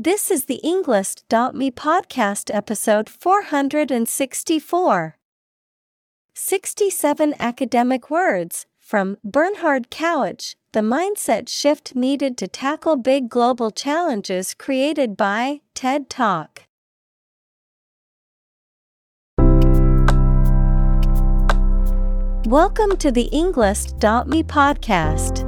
This is the Englist.me podcast episode 464. 67 academic words from Bernhard Kowatsch, the mindset shift needed to tackle big global challenges created by TED Talk. Welcome to the Englist.me podcast.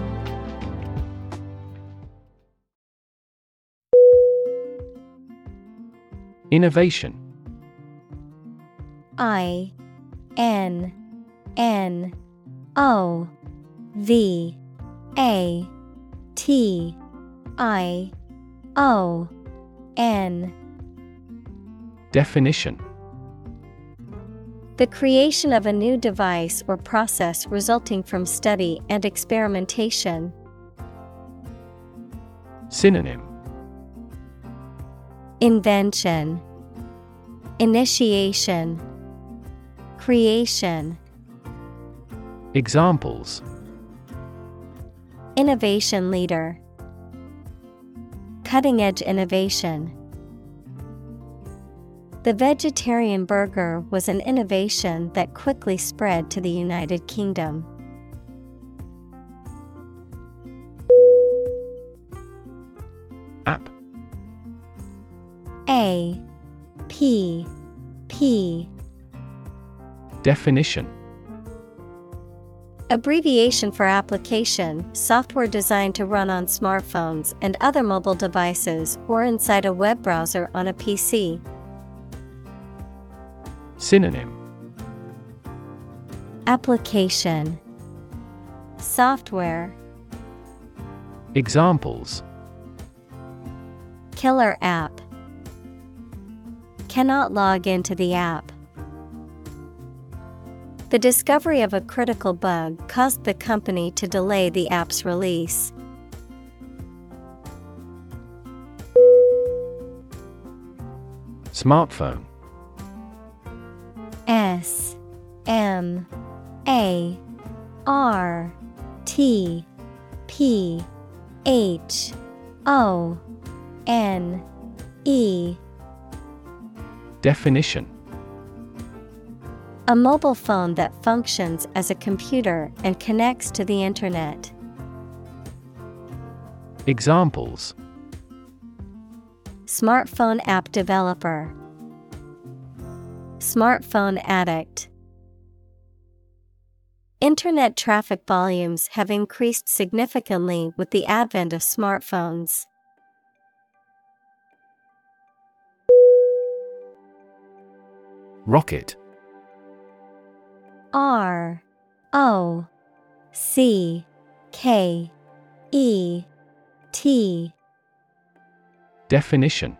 Innovation. I N N O V A T I O N. Definition. The creation of a new device or process resulting from study and experimentation. Synonym Invention, Initiation, Creation. Examples Innovation leader, Cutting edge innovation. The vegetarian burger was an innovation that quickly spread to the United Kingdom. Definition. Abbreviation for application, software designed to run on smartphones and other mobile devices or inside a web browser on a PC. Synonym. Application. Software. Examples. Killer app. Cannot log into the app. The discovery of a critical bug caused the company to delay the app's release. Smartphone. S M A R T P H O N E. Definition A mobile phone that functions as a computer and connects to the internet. Examples Smartphone app developer. Smartphone addict. Internet traffic volumes have increased significantly with the advent of smartphones. Rocket R O C K E T. Definition.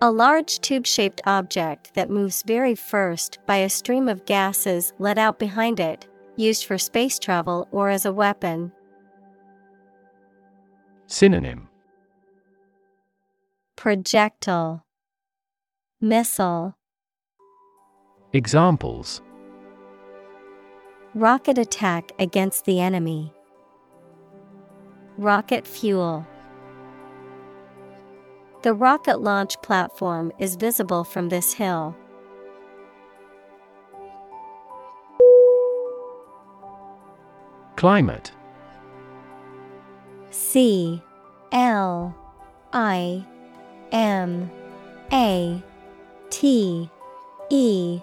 A large tube shaped object that moves very first by a stream of gases let out behind it, used for space travel or as a weapon. Synonym. Projectile. Missile Examples. Rocket attack against the enemy. Rocket fuel. The rocket launch platform is visible from this hill. Climate. C. L. I. M. A. T. E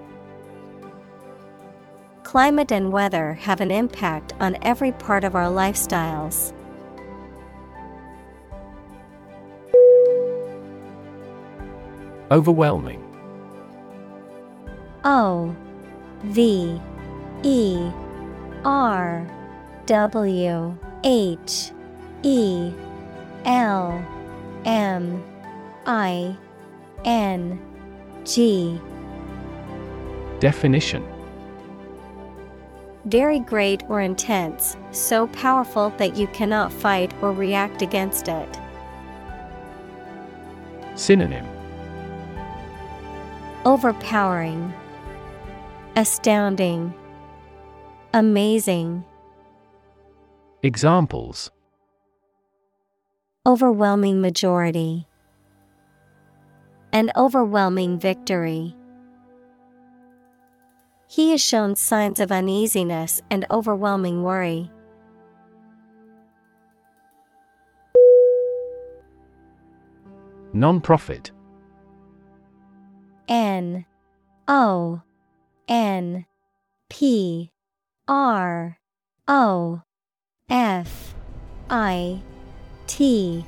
Climate and weather have an impact on every part of our lifestyles. Overwhelming. O V E R W H E L M I N G. Definition Very great or intense, so powerful that you cannot fight or react against it. Synonym Overpowering, Astounding, Amazing. Examples Overwhelming majority. An overwhelming victory. He has shown signs of uneasiness and overwhelming worry. Non-profit. N. O. N. P. R. O. F. I. T.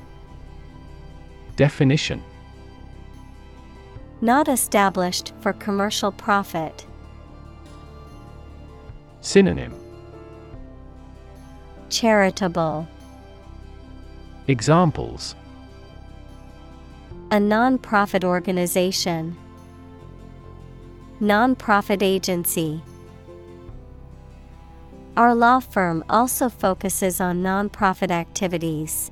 Definition. Not established for commercial profit. Synonym Charitable. Examples A non-profit organization. Non-profit agency. Our law firm also focuses on non-profit activities.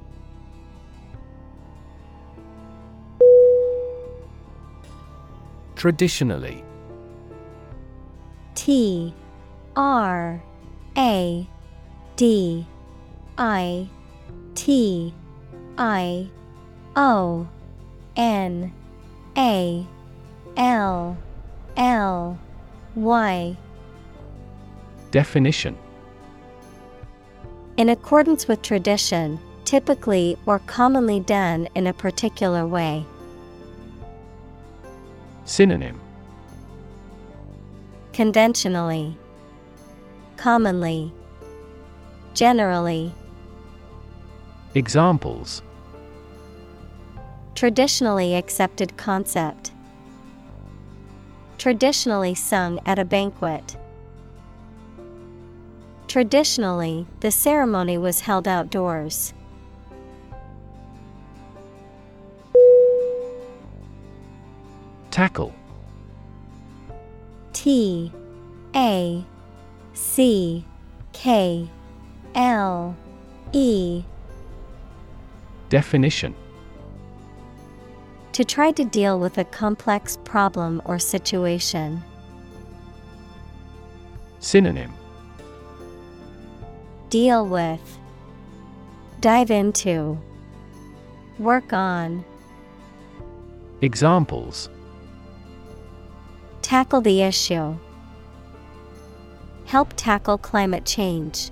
Traditionally T R A D I T I O N A L L Y. Definition. In accordance with tradition, typically or commonly done in a particular way. Synonym. Conventionally, commonly, generally, Examples traditionally accepted concept. Traditionally sung at a banquet. Traditionally, the ceremony was held outdoors. Tackle T A C K L E. Definition. To try to deal with a complex problem or situation. Synonym. Deal with, Dive into, Work on, Examples. Tackle the issue. Help tackle climate change.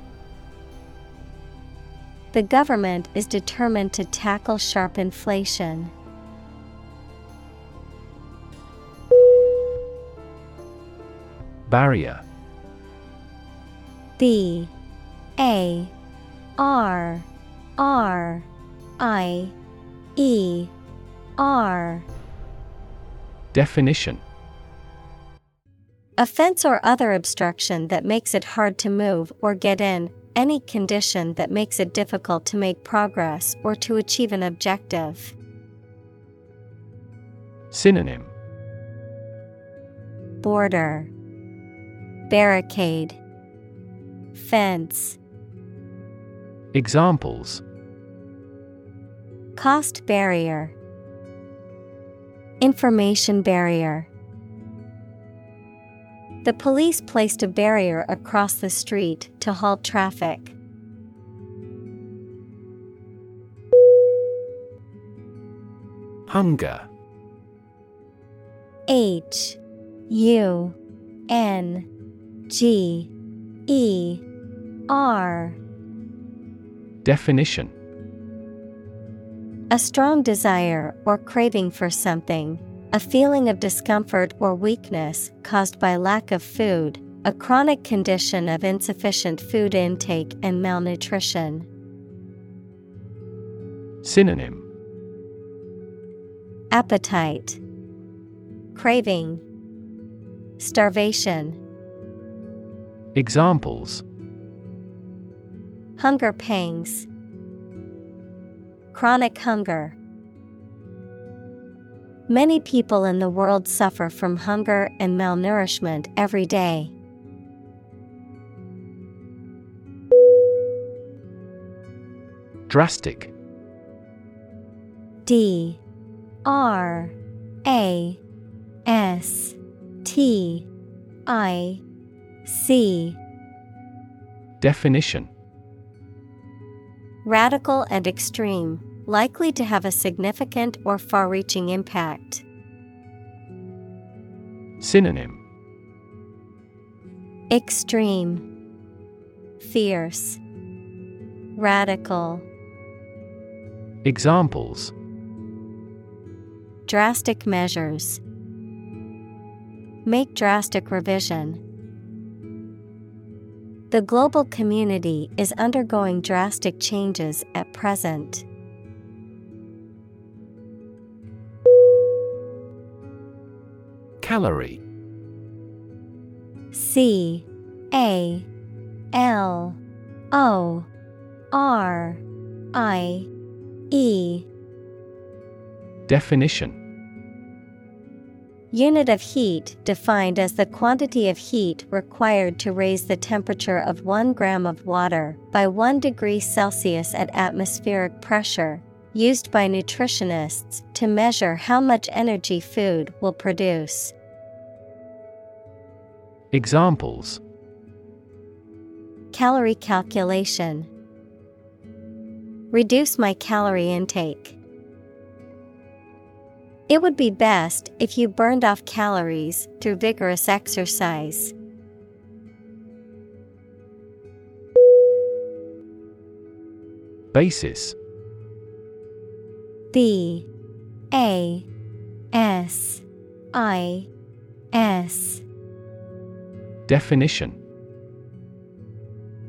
The government is determined to tackle sharp inflation. Barrier. B. A. R. R. I. E. R. Definition A fence or other obstruction that makes it hard to move or get in, any condition that makes it difficult to make progress or to achieve an objective. Synonym. Border. Barricade. Fence. Examples. Cost barrier. Information barrier The police placed a barrier across the street to halt traffic. Hunger. H U N G E R. Definition. A strong desire or craving for something, a feeling of discomfort or weakness caused by lack of food, a chronic condition of insufficient food intake and malnutrition. Synonym Appetite, Craving, Starvation. Examples Hunger pangs, Chronic hunger. Many people in the world suffer from hunger and malnourishment every day. Drastic. D. R. A. S. T. I. C. Definition. Radical and extreme, likely to have a significant or far reaching impact. Synonym Extreme, Fierce, Radical. Examples Drastic measures. Make drastic revision. The global community is undergoing drastic changes at present. Calorie. C A L O R I E. Definition. Unit of heat defined as the quantity of heat required to raise the temperature of 1 gram of water by 1 degree Celsius at atmospheric pressure, used by nutritionists to measure how much energy food will produce. Examples Calorie calculation Reduce my calorie intake. It would be best if you burned off calories through vigorous exercise. Basis B A S I S Definition.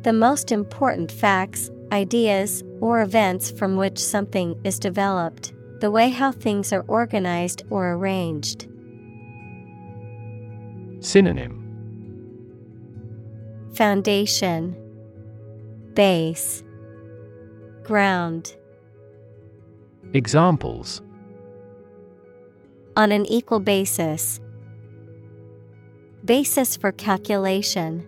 The most important facts, ideas, or events from which something is developed, the way how things are organized or arranged. Synonym. Foundation. Base. Ground. Examples. On an equal basis. Basis for calculation.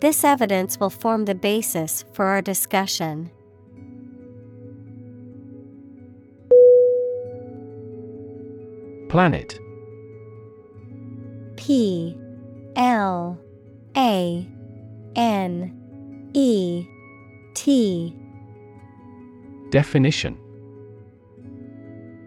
This evidence will form the basis for our discussion. Planet. P. L. A. N. E. T. Definition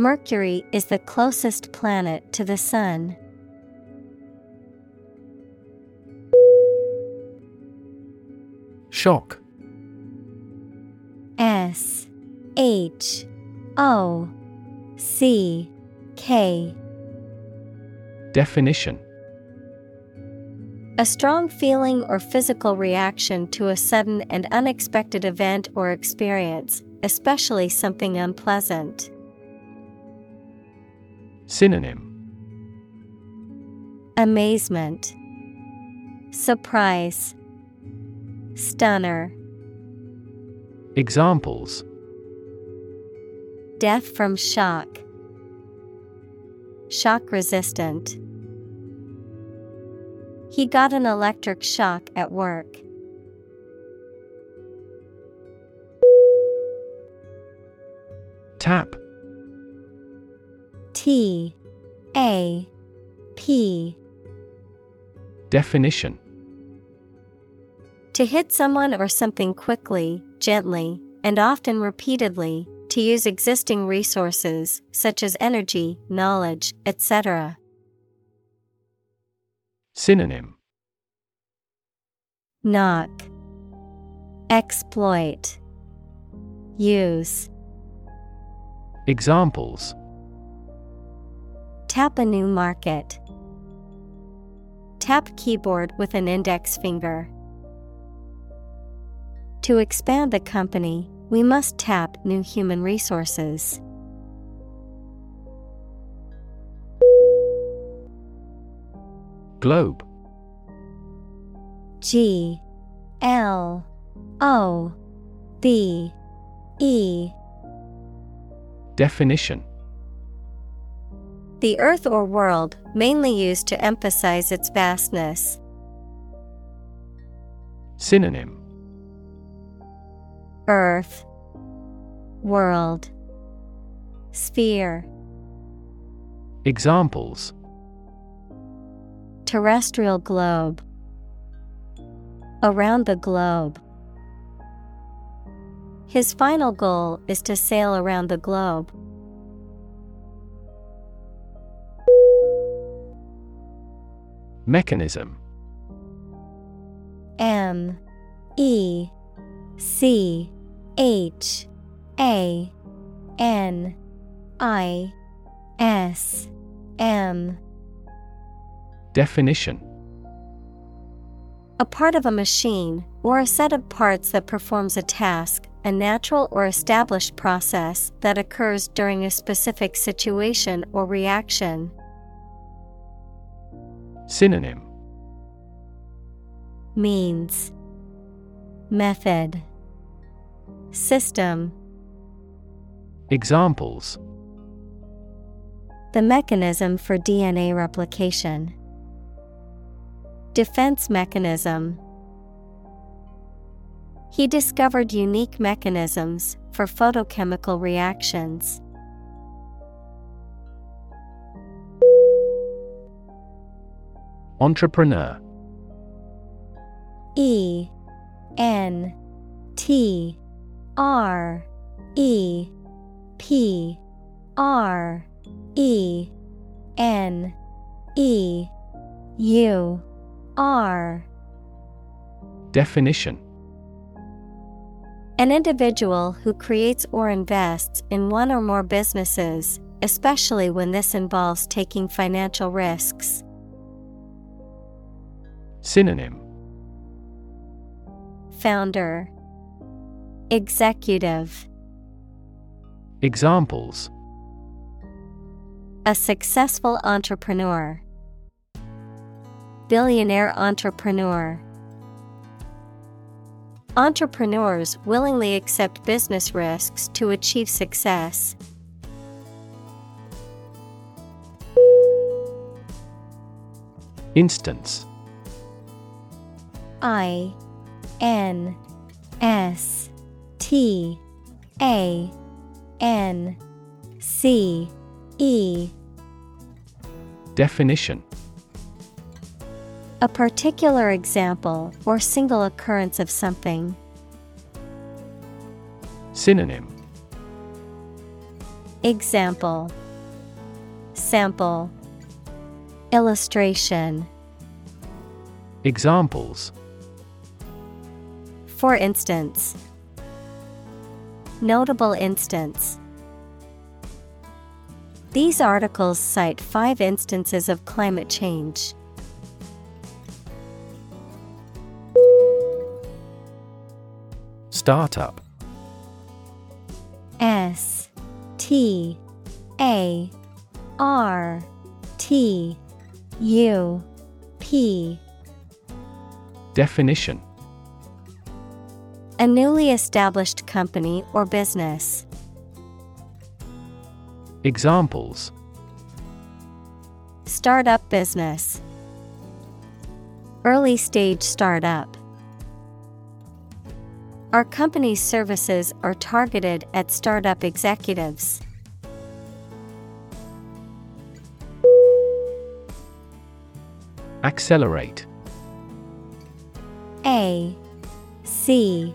Mercury is the closest planet to the Sun. Shock S H O C K Definition A strong feeling or physical reaction to a sudden and unexpected event or experience, especially something unpleasant. Synonym Amazement, Surprise, Stunner. Examples Death from shock. Shock resistant. He got an electric shock at work. Tap T A P Definition. To hit someone or something quickly, gently, and often repeatedly, to use existing resources, such as energy, knowledge, etc. Synonym. Knock, Exploit, Use. Examples Tap a new market. Tap keyboard with an index finger. To expand the company, we must tap new human resources. Globe G L O B E Definition The earth or world, mainly used to emphasize its vastness. Synonym Earth, World, Sphere. Examples Terrestrial globe. Around the globe. His final goal is to sail around the globe. Mechanism. M E C H A N I S M. Definition. A part of a machine, or a set of parts that performs a task, a natural or established process that occurs during a specific situation or reaction. Synonym Means Method System Examples The mechanism for DNA replication. Defense mechanism. He discovered unique mechanisms for photochemical reactions. Entrepreneur. E N T R E P R E N E U R. Definition. An individual who creates or invests in one or more businesses, especially when this involves taking financial risks. Synonym Founder Executive Examples A successful entrepreneur. Billionaire entrepreneur. Entrepreneurs willingly accept business risks to achieve success. Instance I N S T A N C E. Definition. A particular example or single occurrence of something. Synonym. Example. Sample. Illustration. Examples For instance, Notable instance. These articles cite five instances of climate change. Startup S T A R T U P Definition A newly established company or business. Examples Startup business. Early stage startup. Our company's services are targeted at startup executives. Accelerate A C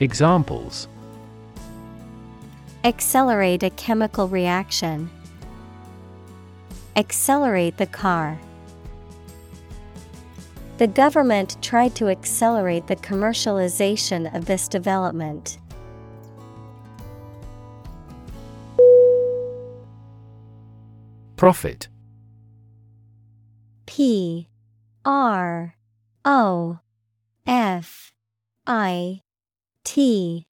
Examples. Accelerate a chemical reaction. Accelerate the car. The government tried to accelerate the commercialization of this development. Profit. P. R. O. F. I T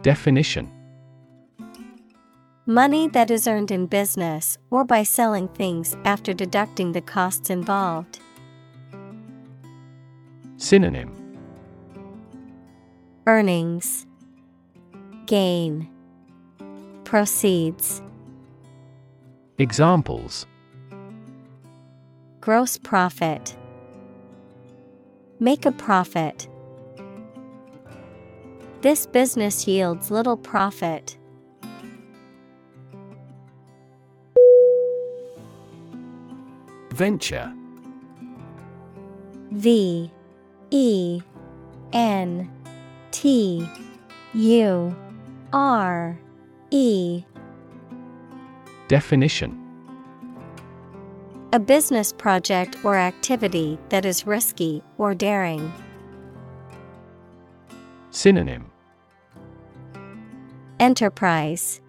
Definition. Money that is earned in business or by selling things after deducting the costs involved. Synonym. Earnings, Gain, Proceeds, Examples. Gross profit, Make a profit. This business yields little profit. Venture V E N T U R E Definition A business project or activity that is risky or daring. Synonym Enterprise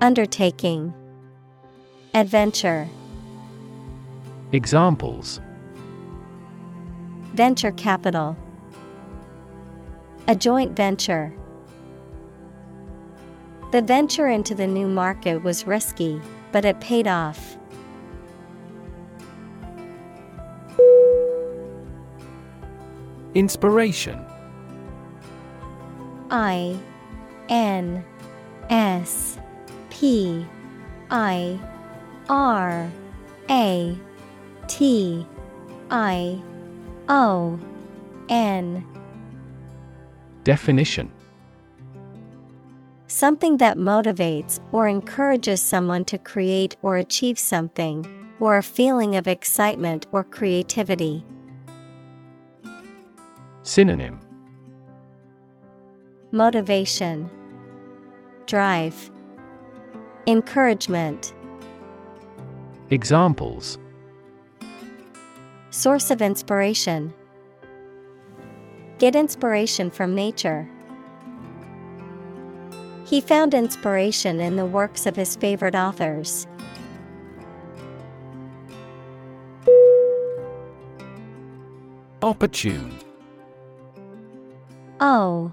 Undertaking Adventure Examples Venture capital A joint venture. The venture into the new market was risky, but it paid off. Inspiration I N S P I R A T I O N. Definition. Something that motivates or encourages someone to create or achieve something, or a feeling of excitement or creativity. Synonym Motivation, Drive, Encouragement, Examples Source of inspiration. Get inspiration from nature. He found inspiration in the works of his favorite authors. Opportune O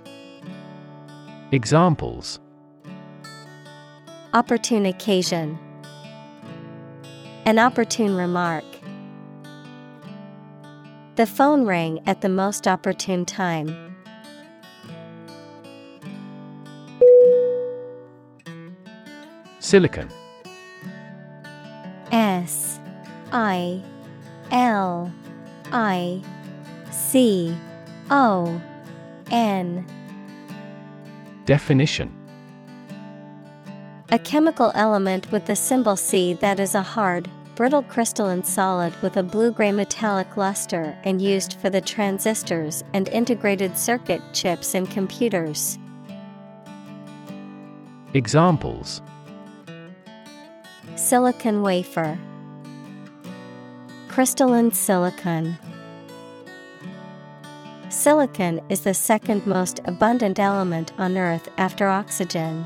Examples Opportune occasion, An opportune remark. The phone rang at the most opportune time. Silicon S I L I C O N. Definition A chemical element with the symbol C that is a hard, brittle crystalline solid with a blue gray metallic luster and used for the transistors and integrated circuit chips in computers. Examples Silicon wafer, Crystalline silicon. Silicon is the second most abundant element on Earth after oxygen.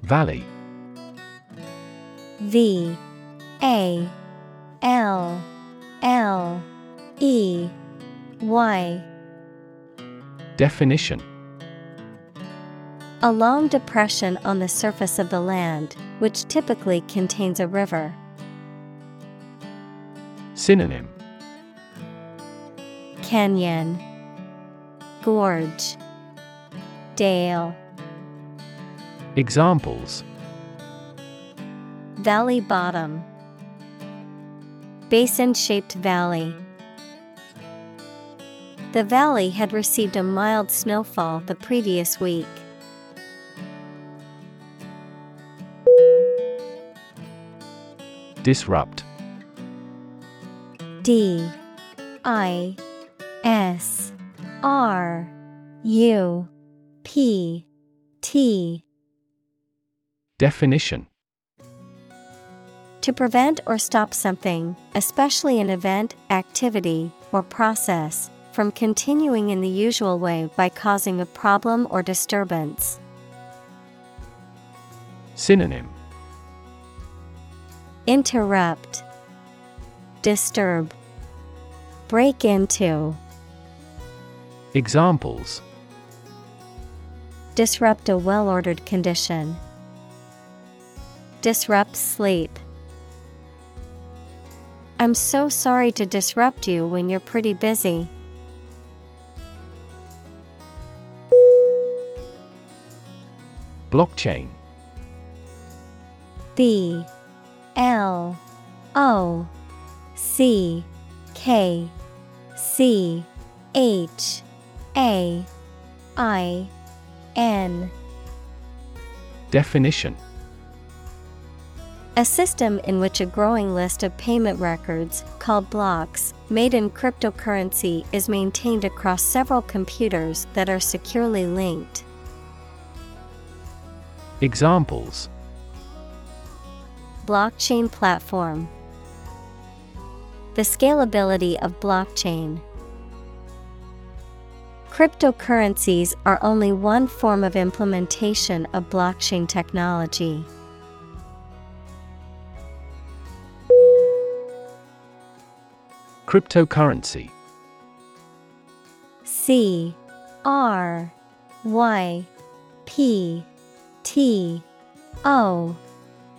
Valley V A L L E Y Definition A long depression on the surface of the land, which typically contains a river. Synonym. Canyon. Gorge. Dale. Examples. Valley bottom. Basin shaped valley. The valley had received a mild snowfall the previous week. Disrupt D I S R U P T. Definition. To prevent or stop something, especially an event, activity, or process, from continuing in the usual way by causing a problem or disturbance. Synonym. Interrupt, Disturb, Break into, Examples Disrupt a well ordered condition. Disrupt sleep. I'm so sorry to disrupt you when you're pretty busy. Blockchain B L O C K C H A I N Definition A system in which a growing list of payment records, called blocks, made in cryptocurrency is maintained across several computers that are securely linked. Examples Blockchain platform. The scalability of blockchain. Cryptocurrencies are only one form of implementation of blockchain technology. Cryptocurrency C R Y P T O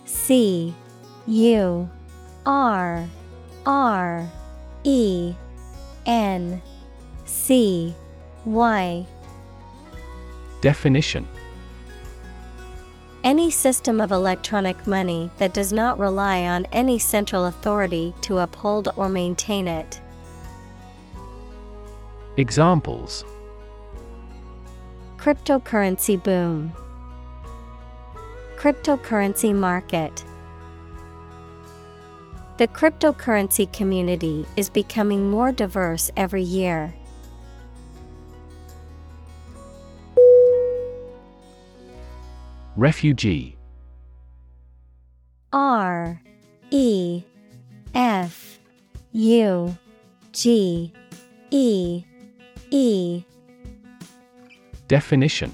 C U R R E N C Y Definition Any system of electronic money that does not rely on any central authority to uphold or maintain it. Examples Cryptocurrency boom. Cryptocurrency market. The cryptocurrency community is becoming more diverse every year. Refugee. R E F U G E E. Definition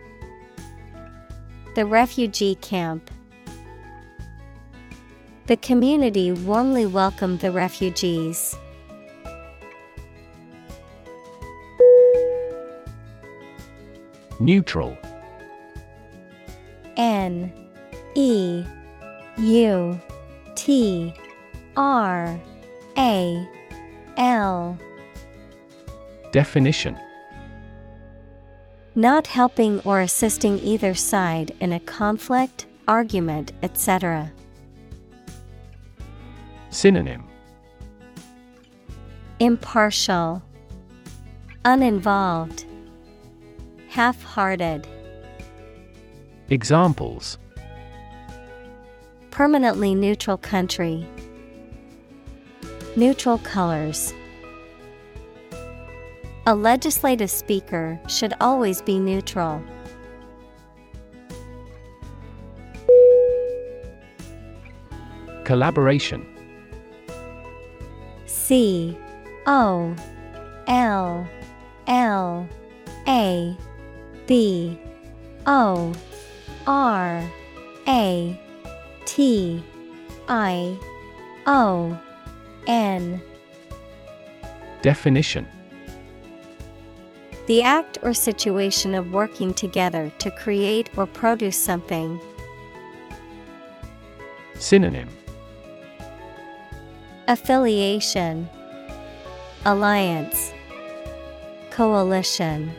The Refugee Camp. The community warmly welcomed the refugees. Neutral N E U T R A L Definition Not helping or assisting either side in a conflict, argument, etc. Synonym Impartial, Uninvolved, Half hearted. Examples Permanently neutral country. Neutral colors. A legislative speaker should always be neutral. Collaboration. C O L L A B O R A T I O N. Definition The act or situation of working together to create or produce something. Synonym Affiliation, Alliance, Coalition.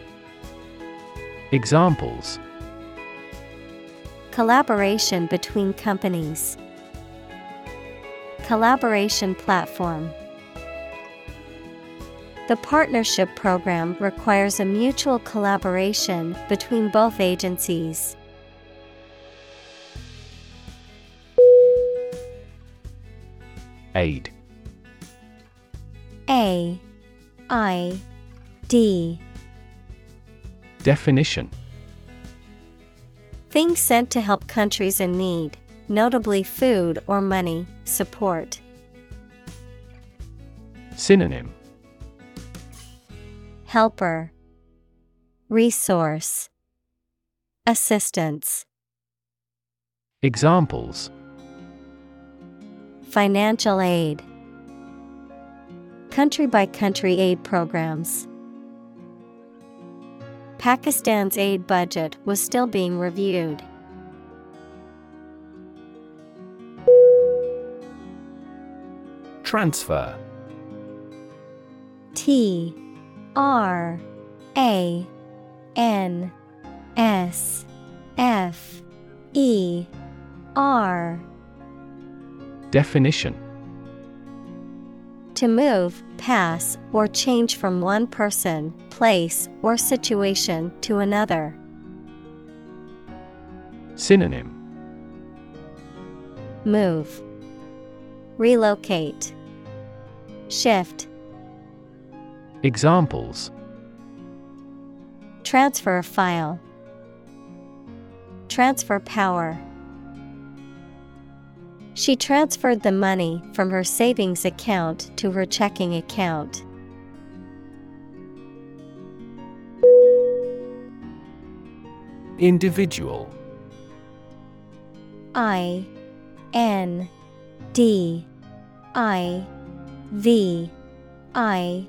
Examples Collaboration between companies. Collaboration platform. The partnership program requires a mutual collaboration between both agencies. Aid. A. I. D. Definition. Things sent to help countries in need, notably food or money, support. Synonym Helper, Resource, Assistance. Examples Financial aid, Country by country aid programs. Pakistan's aid budget was still being reviewed. Transfer T R A N S F E R Definition. To move, pass, or change from one person, place, or situation to another. Synonym. Move, Relocate, Shift, Examples Transfer a file, Transfer power. She transferred the money from her savings account to her checking account. Individual I N D I V I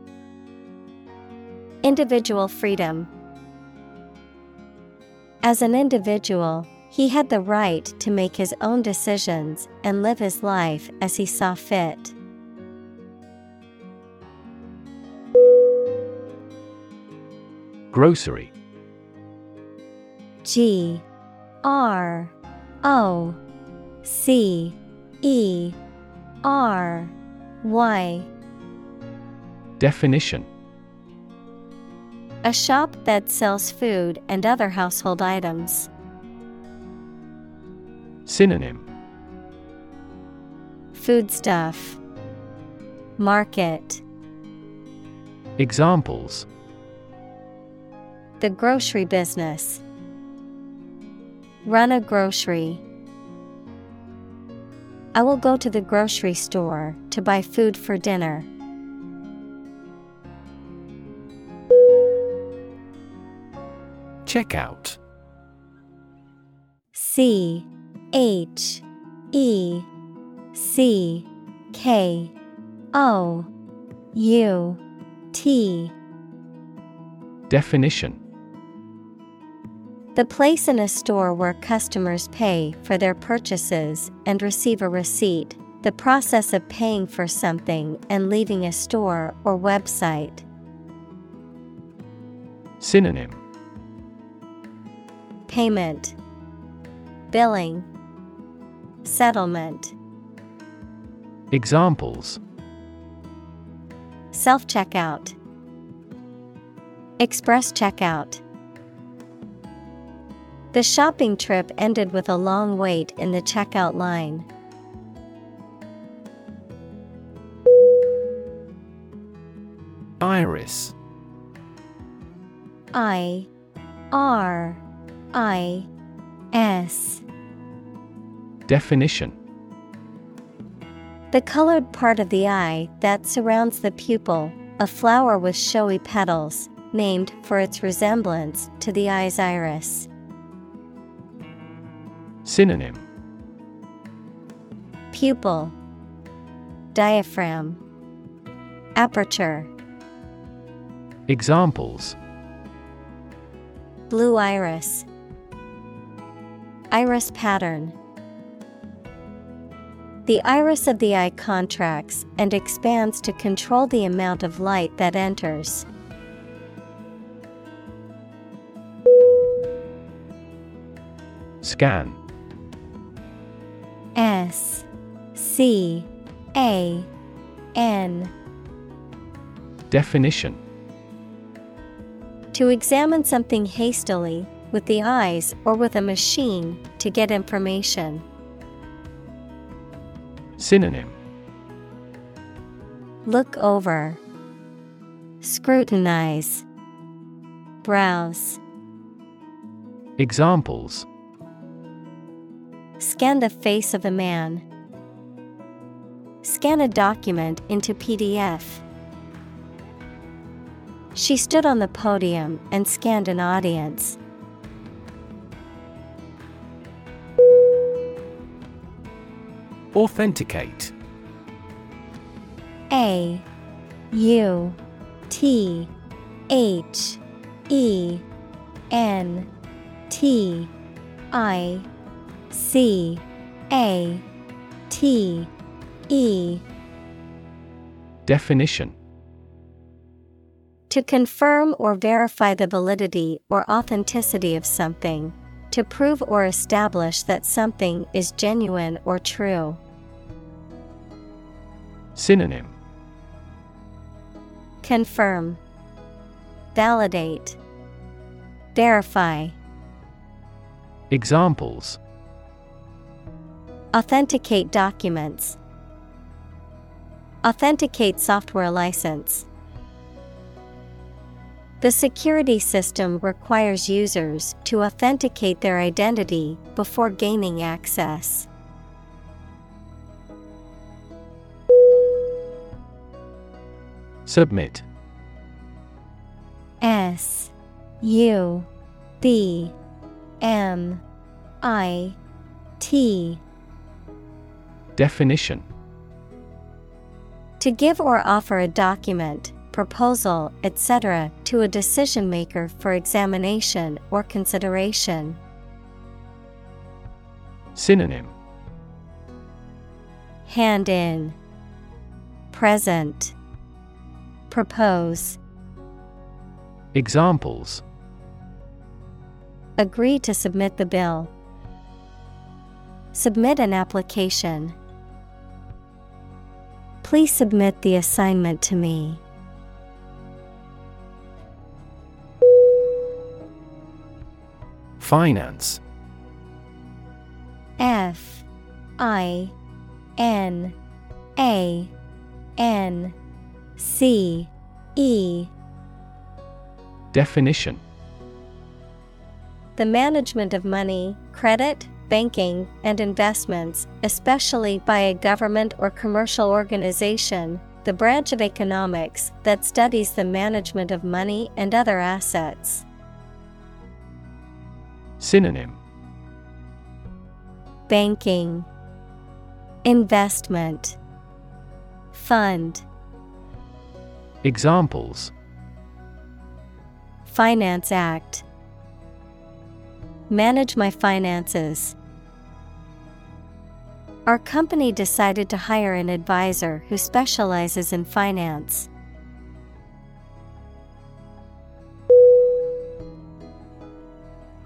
Individual freedom. As an individual, he had the right to make his own decisions and live his life as he saw fit. Grocery G R O C E R Y Definition A shop that sells food and other household items. Synonym Foodstuff, Market. Examples The grocery business. Run a grocery. I will go to the grocery store to buy food for dinner. Checkout. C H E C K O U T. Definition. The place in a store where customers pay for their purchases and receive a receipt, the process of paying for something and leaving a store or website. Synonym Payment, Billing, Settlement. Examples Self checkout, Express checkout. The shopping trip ended with a long wait in the checkout line. Iris I R I S. Definition. The colored part of the eye that surrounds the pupil, a flower with showy petals, named for its resemblance to the eye's iris. Synonym. Pupil, Diaphragm, Aperture, Examples. Blue iris, Iris pattern. The iris of the eye contracts and expands to control the amount of light that enters. Scan S C A N Definition To examine something hastily, with the eyes or with a machine, to get information. Synonym Look over, Scrutinize, Browse. Examples Scan the face of a man. Scan a document into PDF. She stood on the podium and scanned an audience. Authenticate A U T H E N T I C A T E Definition To confirm or verify the validity or authenticity of something. To prove or establish that something is genuine or true. Synonym Confirm, Validate, Verify. Examples Authenticate documents. Authenticate software license. The security system requires users to authenticate their identity before gaining access. Submit. S U B M I T. Definition. To give or offer a document, proposal, etc., to a decision maker for examination or consideration. Synonym Hand in, Present, Propose, Examples Agree to submit the bill. Submit an application. Please submit the assignment to me. Finance. F I N A N C E. Definition. The management of money, credit, banking, and investments, especially by a government or commercial organization, the branch of economics that studies the management of money and other assets. Synonym Banking, Investment, Fund. Examples Finance Act Manage my finances. Our company decided to hire an advisor who specializes in finance.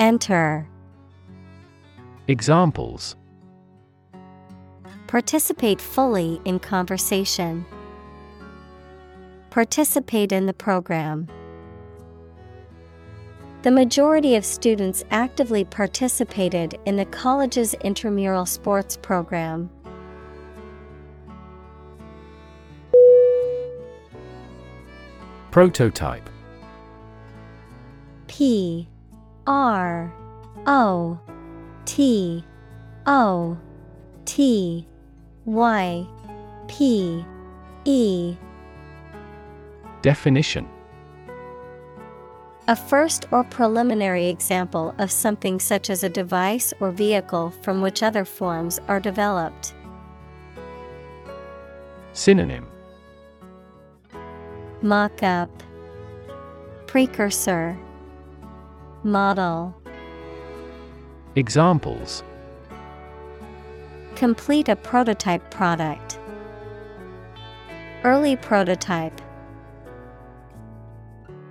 Enter. Examples Participate fully in conversation. Participate in the program. The majority of students actively participated in the college's intramural sports program. Prototype P R O T O T Y P E. Definition. A first or preliminary example of something such as a device or vehicle from which other forms are developed. Synonym. Mock up, Precursor, Model. Examples Complete a prototype product. Early prototype.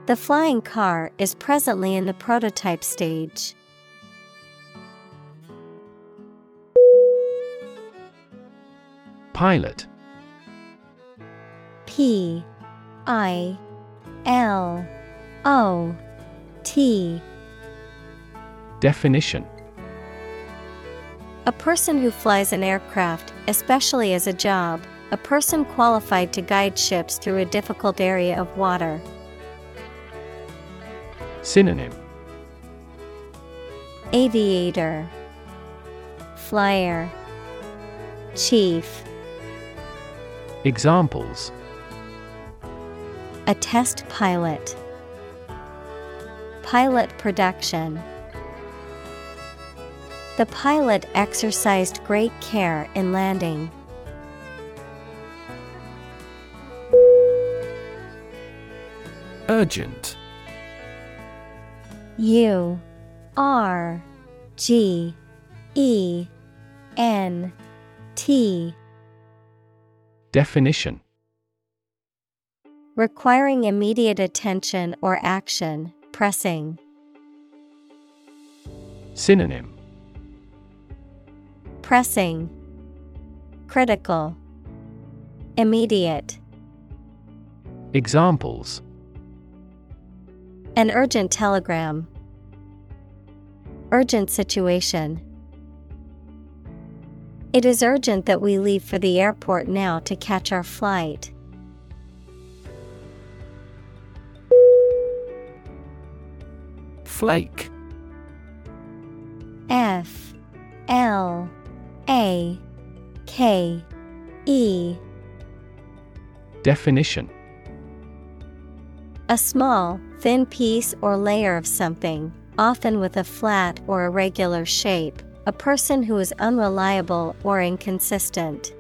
The flying car is presently in the prototype stage. Pilot P I L O T Definition A person who flies an aircraft, especially as a job, a person qualified to guide ships through a difficult area of water. Synonym Aviator, Flyer, Chief. Examples A test pilot. Pilot production. The pilot exercised great care in landing. Urgent. U R G E N T. Definition. Requiring immediate attention or action, pressing. Synonym Pressing, Critical, Immediate. Examples An urgent telegram. Urgent situation. It is urgent that we leave for the airport now to catch our flight. Flake F L A K E. Definition. A small, thin piece or layer of something, often with a flat or irregular shape, a person who is unreliable or inconsistent.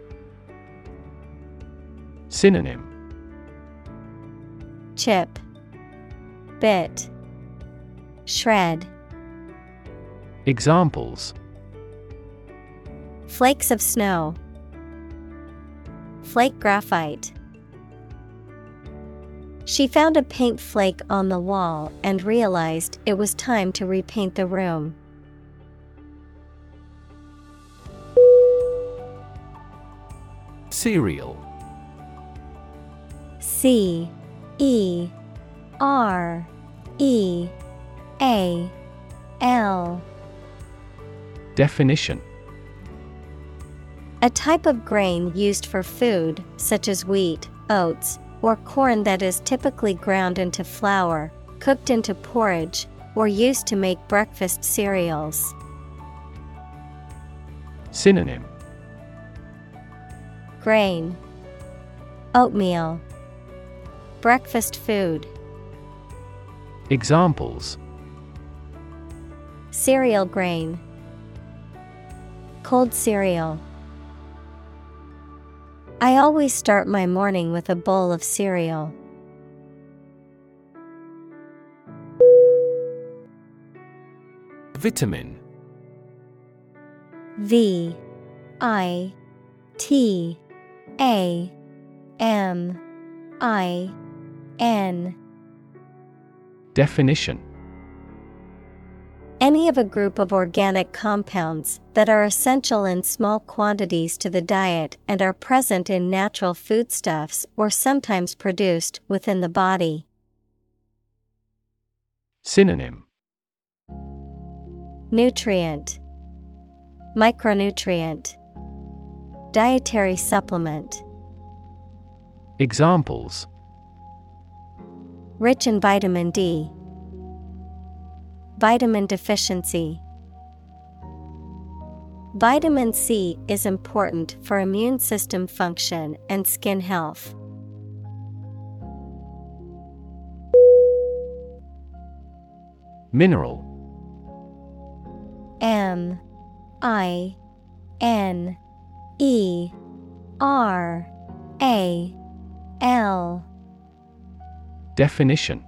Synonym. Chip, Bit, Shred. Examples Flakes of snow. Flake graphite. She found a paint flake on the wall and realized it was time to repaint the room. Cereal C E R E A L Definition A type of grain used for food, such as wheat, oats, or corn that is typically ground into flour, cooked into porridge, or used to make breakfast cereals. Synonym Grain, Oatmeal, Breakfast food. Examples Cereal grain, Cold cereal. I always start my morning with a bowl of cereal. Vitamin. V I T A M I N. Definition Any of a group of organic compounds that are essential in small quantities to the diet and are present in natural foodstuffs or sometimes produced within the body. Synonym. Nutrient. Micronutrient. Dietary supplement. Examples. Rich in vitamin D. Vitamin deficiency. Vitamin C is important for immune system function and skin health. Mineral M I N E R A L Definition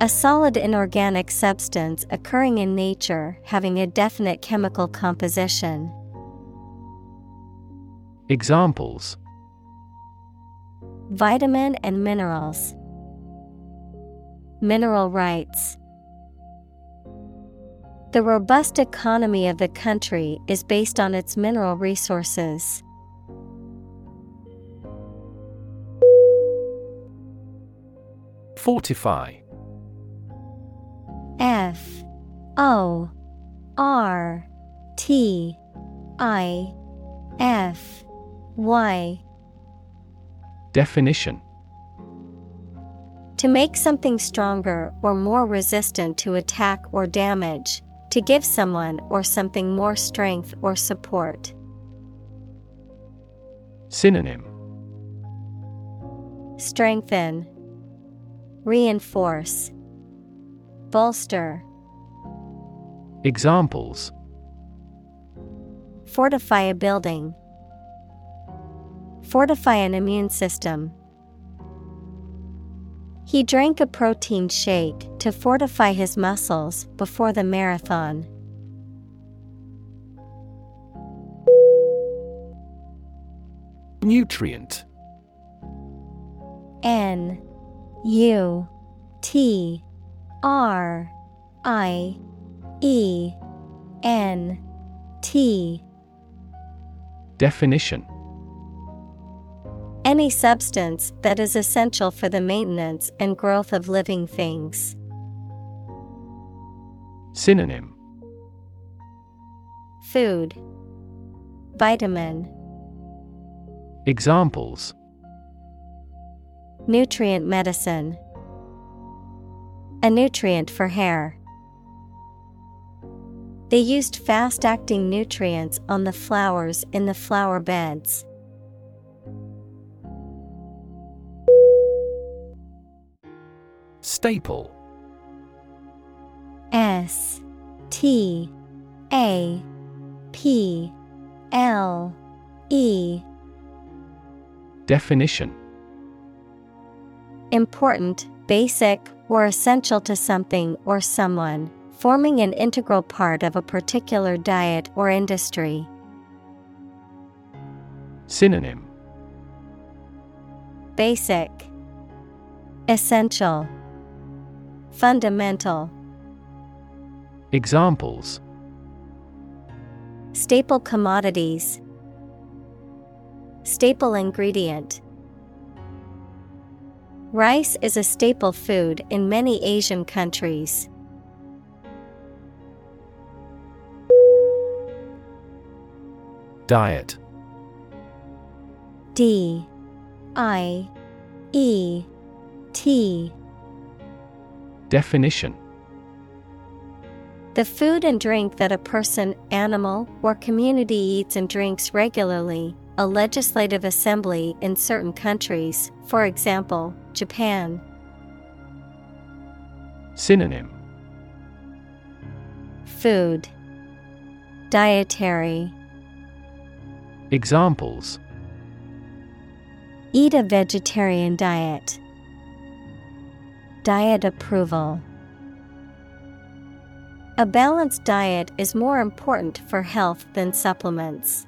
A solid inorganic substance occurring in nature having a definite chemical composition. Examples Vitamin and minerals. Mineral rights. The robust economy of the country is based on its mineral resources. Fortify F O R T I F Y. Definition. To make something stronger or more resistant to attack or damage, to give someone or something more strength or support. Synonym. Strengthen, Reinforce, Bolster, Examples Fortify a building, Fortify an immune system. He drank a protein shake to fortify his muscles before the marathon. Nutrient N U T R I E N T. Definition. Any substance that is essential for the maintenance and growth of living things. Synonym. Food, Vitamin, Examples. Nutrient medicine, A nutrient for hair. They used fast acting nutrients on the flowers in the flower beds. Staple S T A P L E Definition Important, basic, or essential to something or someone, forming an integral part of a particular diet or industry. Synonym Basic, Essential, Fundamental. Examples Staple commodities, Staple ingredient. Rice is a staple food in many Asian countries. Diet. D. I. E. T. Definition. The food and drink that a person, animal, or community eats and drinks regularly, a legislative assembly in certain countries, for example, Japan. Synonym Food Dietary Examples Eat a vegetarian diet. Diet approval. A balanced diet is more important for health than supplements.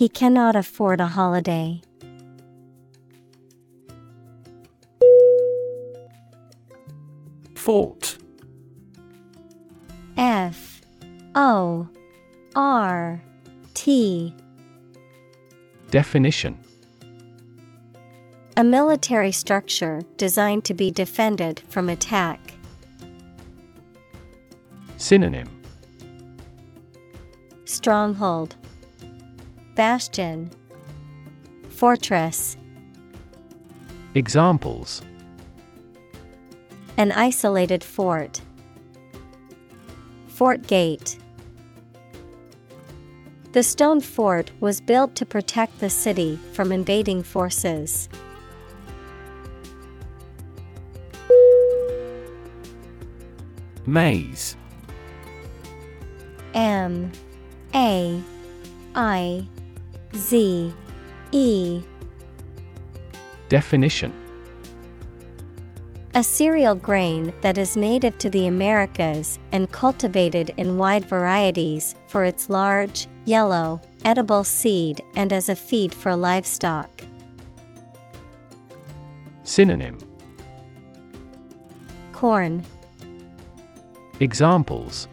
He cannot afford a holiday. Fort. F. O. R. T. Definition. A military structure designed to be defended from attack. Synonym. Stronghold Bastion Fortress Examples An isolated fort. Fort Gate. The stone fort was built to protect the city from invading forces. Maize M A I Z E. Definition. A cereal grain that is native to the Americas and cultivated in wide varieties for its large, yellow, edible seed and as a feed for livestock. Synonym. Corn, Examples.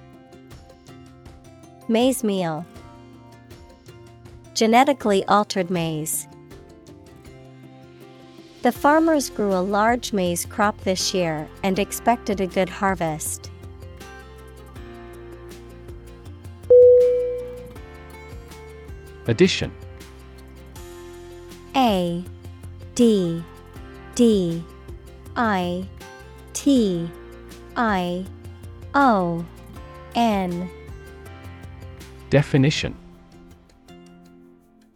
Maize meal, genetically altered maize. The farmers grew a large maize crop this year and expected a good harvest. Addition A D D I T I O N Definition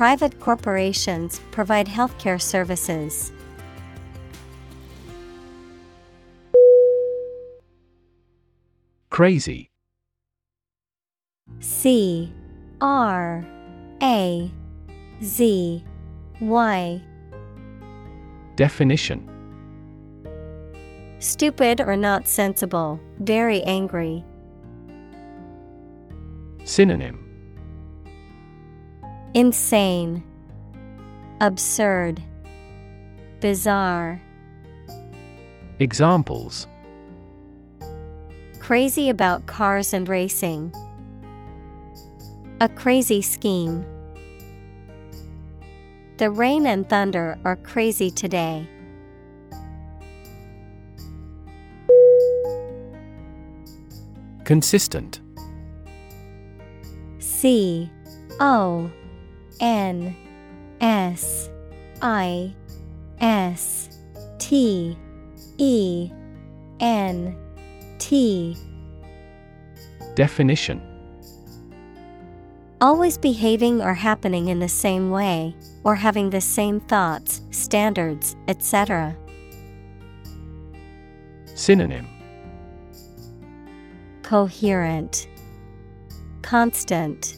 private corporations provide healthcare services. Crazy. C R A Z Y. Definition. Stupid or not sensible, very angry. Synonym Insane, Absurd, Bizarre. Examples Crazy about cars and racing. A crazy scheme. The rain and thunder are crazy today. Consistent. C O N S I S T E N T. Definition. Always behaving or happening in the same way, or having the same thoughts, standards, etc. Synonym. Coherent, Constant,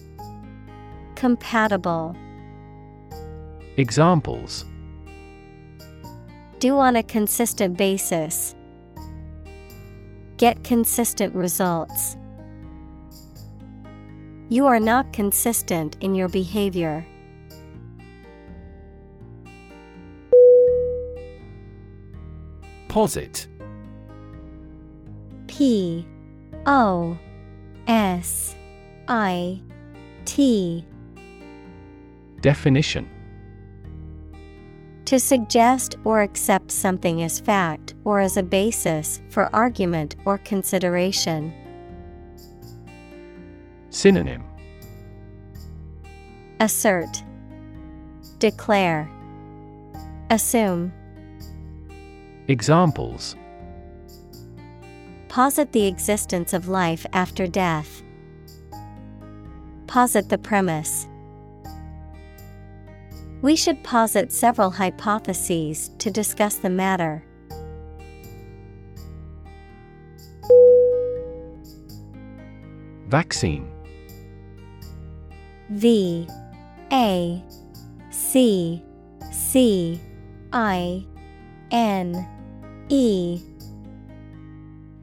Compatible. Examples Do on a consistent basis. Get consistent results. You are not consistent in your behavior. Posit P O S I T Definition To suggest or accept something as fact or as a basis for argument or consideration. Synonym Assert, Declare, Assume. Examples Posit the existence of life after death. Posit the premise. We should posit several hypotheses to discuss the matter. Vaccine. V A C C I N E.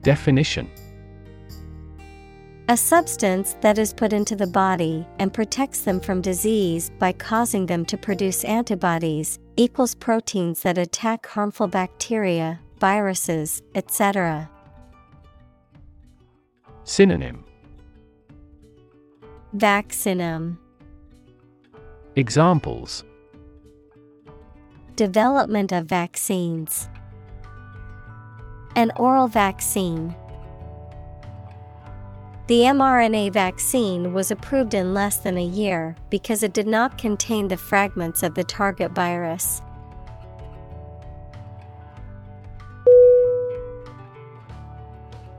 Definition A substance that is put into the body and protects them from disease by causing them to produce antibodies, equals proteins that attack harmful bacteria, viruses, etc. Synonym Vaccinum Examples Development of vaccines. An oral vaccine. The mRNA vaccine was approved in less than a year because it did not contain the fragments of the target virus.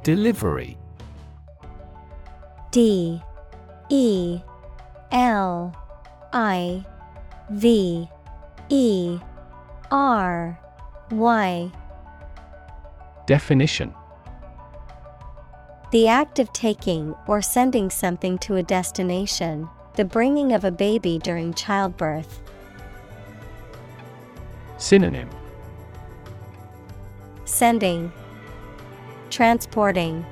Delivery. D. E. L. I. V. E. R. Y. Definition The act of taking or sending something to a destination, the bringing of a baby during childbirth. Synonym Sending, Transporting,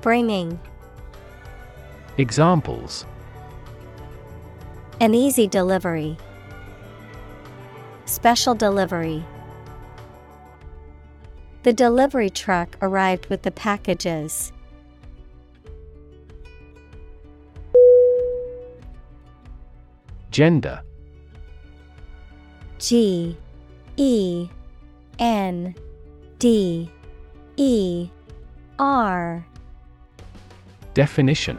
Bringing. Examples An easy delivery. Special delivery. The delivery truck arrived with the packages. Gender. G E N D E R. Definition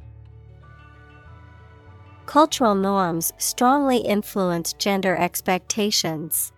Cultural norms strongly influence gender expectations.